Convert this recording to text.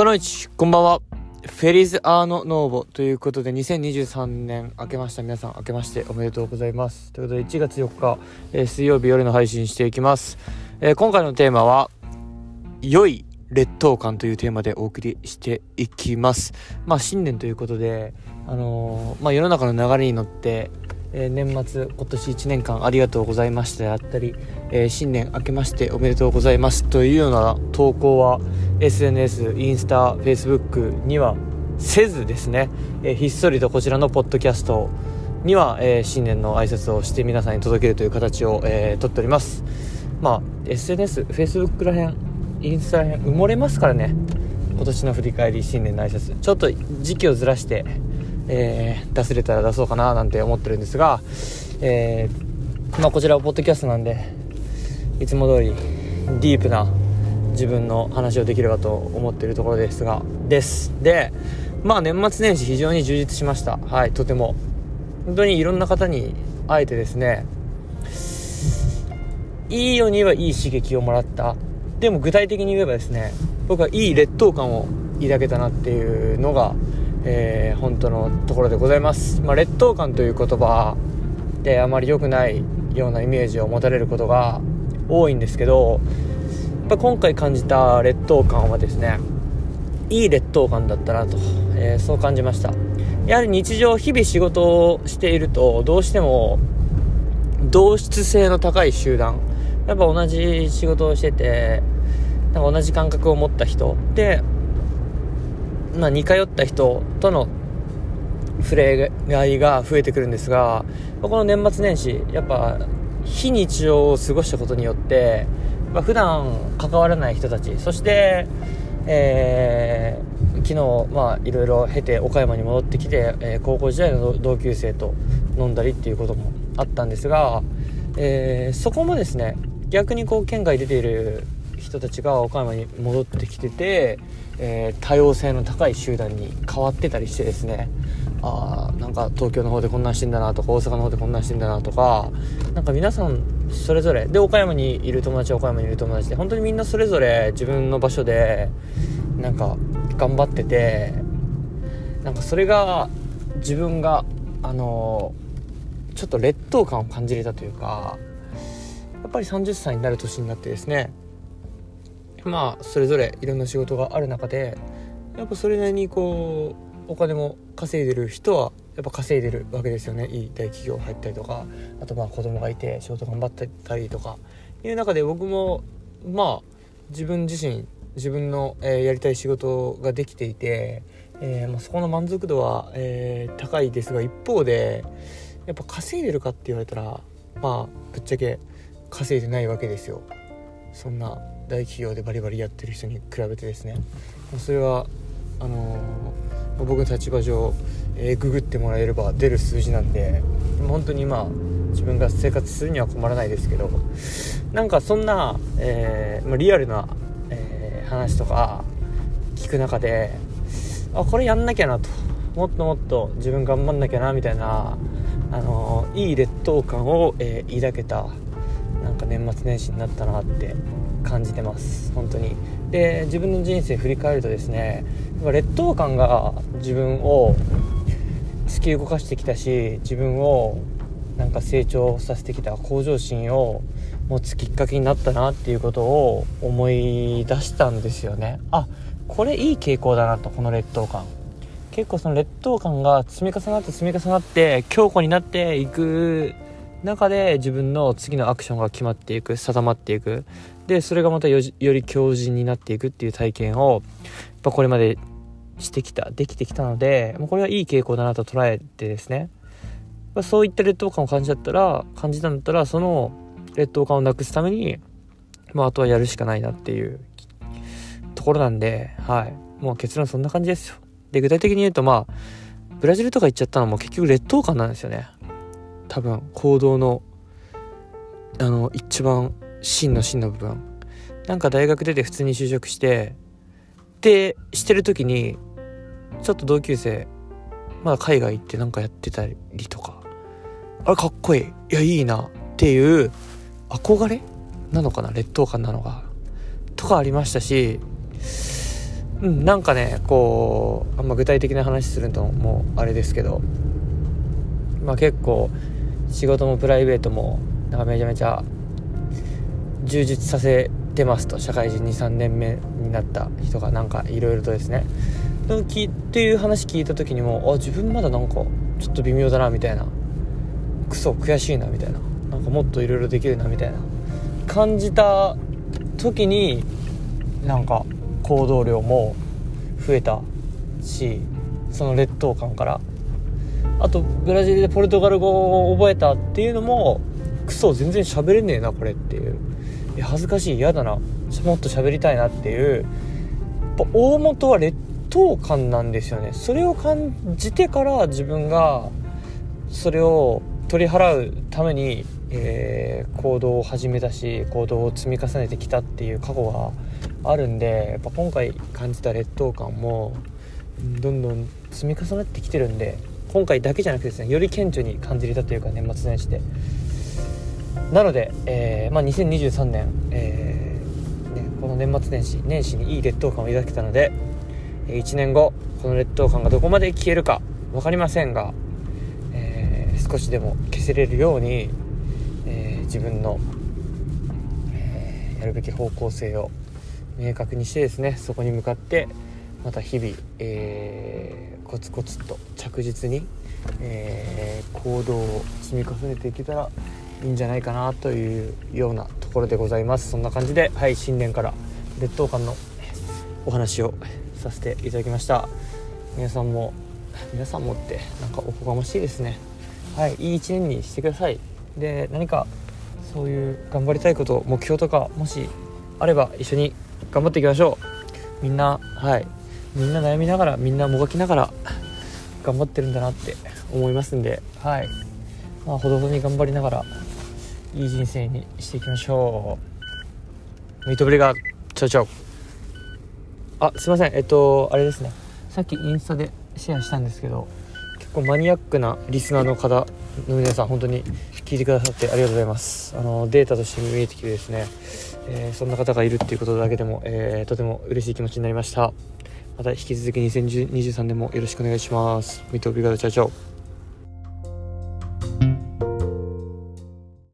パノイチ、こんばんは。フェリーズ・アーノ・ノーボということで、2023年明けました。皆さん明けましておめでとうございます。ということで、1月4日、えー、水曜日夜の配信していきます。えー、今回のテーマは、良い劣等感というテーマでお送りしていきます。まあ、新年ということで、あのー、まあ、世の中の流れに乗って、えー、年末今年1年間ありがとうございましたであったり、えー、新年明けましておめでとうございますというような投稿は SNS インスタ Facebook にはせずですね、えー、ひっそりとこちらのポッドキャストには、え新年の挨拶をして皆さんに届けるという形を、えー、とっております。まあ SNS、Facebook らへんインスタらへん埋もれますからね。今年の振り返り新年の挨拶。ちょっと時期をずらしてえー、出せれたら出そうかななんて思ってるんですが、えー、まあ、こちらはポッドキャストなんでいつも通りディープな自分の話をできればと思っているところですがです。でまあ年末年始非常に充実しました。はいとても。本当にいろんな方に会えてですねいいように言えばいい刺激をもらった。でも具体的に言えばですね僕はいい劣等感を抱けたなっていうのがえー、本当のところでございます、まあ、劣等感という言葉であまり良くないようなイメージを持たれることが多いんですけどぱ今回感じた劣等感はですねいい劣等感だったなと、えー、そう感じました。やはり日常日々仕事をしているとどうしても同質性の高い集団やっぱ同じ仕事をしててなんか同じ感覚を持った人でまあ、似通った人との触れ合いが増えてくるんですがこの年末年始やっぱ非日常を過ごしたことによって、まあ、普段関わらない人たち。そして、えー、昨日まあいろいろ経て岡山に戻ってきて、えー、高校時代の同級生と飲んだりっていうこともあったんですが、えー、そこもですね逆にこう県外出ている人たちが岡山に戻ってきてて、えー、多様性の高い集団に変わってたりしてですねあなんか東京の方でこんなんしてんだなとか大阪の方でこんなんしてんだなとかなんか皆さんそれぞれで岡山にいる友達は岡山にいる友達で本当にみんなそれぞれ自分の場所でなんか頑張っててなんかそれが自分があのちょっと劣等感を感じれたというかやっぱり30歳になる年になってですねまあそれぞれいろんな仕事がある中でやっぱそれなりにこうお金も稼いでる人はやっぱ稼いでるわけですよね。いい大企業入ったりとかあとまあ子供がいて仕事頑張ったりとか。いう中で僕もまあ自分自身自分の、えー、やりたい仕事ができていて、えーまあ、そこの満足度は、えー、高いですが一方でやっぱ稼いでるかって言われたらまあぶっちゃけ稼いでないわけですよ。そんな大企業でバリバリやってる人に比べてですね。それはあのー、僕の立場上、えー、ググってもらえれば出る数字なんで本当に今自分が生活するには困らないですけどなんかそんな、えー、まあ、リアルな、え話とか聞く中であこれやんなきゃなと。もっともっと自分頑張んなきゃなみたいな、あのいい劣等感を、え抱けたなんか年末年始になったなって感じてます。本当に。で自分の人生振り返るとですね劣等感が自分を突き動かしてきたし自分をなんか成長させてきた向上心を持つきっかけになったなっていうことを思い出したんですよね。あこれいい傾向だなとこの劣等感。結構その劣等感が積み重なって積み重なって強固になっていく中で自分の次のアクションが決まっていく定まっていく。でそれがまたより強靭になっていくっていう体験をやっぱこれまでしてきたできてきたのでもうこれはいい傾向だなと捉えてですね。そういった劣等感を感じちゃったら感じたんだったらその劣等感をなくすために、まあ、あとはやるしかないなっていうところなんではい。もう結論そんな感じですよ。で具体的に言うとまあブラジルとか行っちゃったのも結局劣等感なんですよね。多分行動のあの一番真の真の部分。なんか大学出て普通に就職してでしてる時にちょっと同級生まだ海外行ってなんかやってたりとか。あれかっこいい。いやいいなっていう憧れなのかな劣等感なのがとかありましたしうんなんかねこうあんま具体的な話するともうあれですけどまあ結構仕事もプライベートもなんかめちゃめちゃ充実させてますと。社会人23年目になった人がなんかいろいろとですねっていう話聞いた時にもあ自分まだなんかちょっと微妙だなみたいな。クソ悔しいなみたいな。なんかもっといろいろできるなみたいな感じた時になんか行動量も増えたしその劣等感から。あとブラジルでポルトガル語を覚えたっていうのもクソ全然喋れねえなこれっていう。いや恥ずかしい嫌だな。もっと喋りたいなっていう。大元は劣等感なんですよね。それを感じてから自分がそれを取り払うために、えー、行動を始めたし行動を積み重ねてきたっていう過去があるんでやっぱ今回感じた劣等感もどんどん積み重なってきてるんで今回だけじゃなくてですねより顕著に感じれたというか年末年始で。なので、えー、まあ、2023年、えー、ね、この年末年始年始にいい劣等感を抱けたので1年後この劣等感がどこまで消えるか分かりませんが、えー、少しでも消せれるように、えー、自分の、えー、やるべき方向性を明確にしてですねそこに向かってまた日々、えー、コツコツと着実に、えー、行動を積み重ねていけたらいいんじゃないかなというようなところでございます。そんな感じではい新年から劣等感のお話をさせていただきました。皆さんも皆さんもってなんかおこがましいですね。はいいい一年にしてください。で何かそういう頑張りたいこと目標とかもしあれば一緒に頑張っていきましょう。みんなはい。みんな悩みながらみんなもがきながら頑張ってるんだなって思いますんではい。まあほどほどに頑張りながらいい人生にしていきましょう。ミートブリガーチャチャあすいません。えっとあれですね。さっきインスタでシェアしたんですけど結構マニアックなリスナーの方の皆さん本当に聞いてくださってありがとうございます。あのデータとして見えてきてですね、えー、そんな方がいるっていうことだけでも、えー、とても嬉しい気持ちになりました。また引き続き2023年もよろしくお願いします。ミートオブリガードチャチャ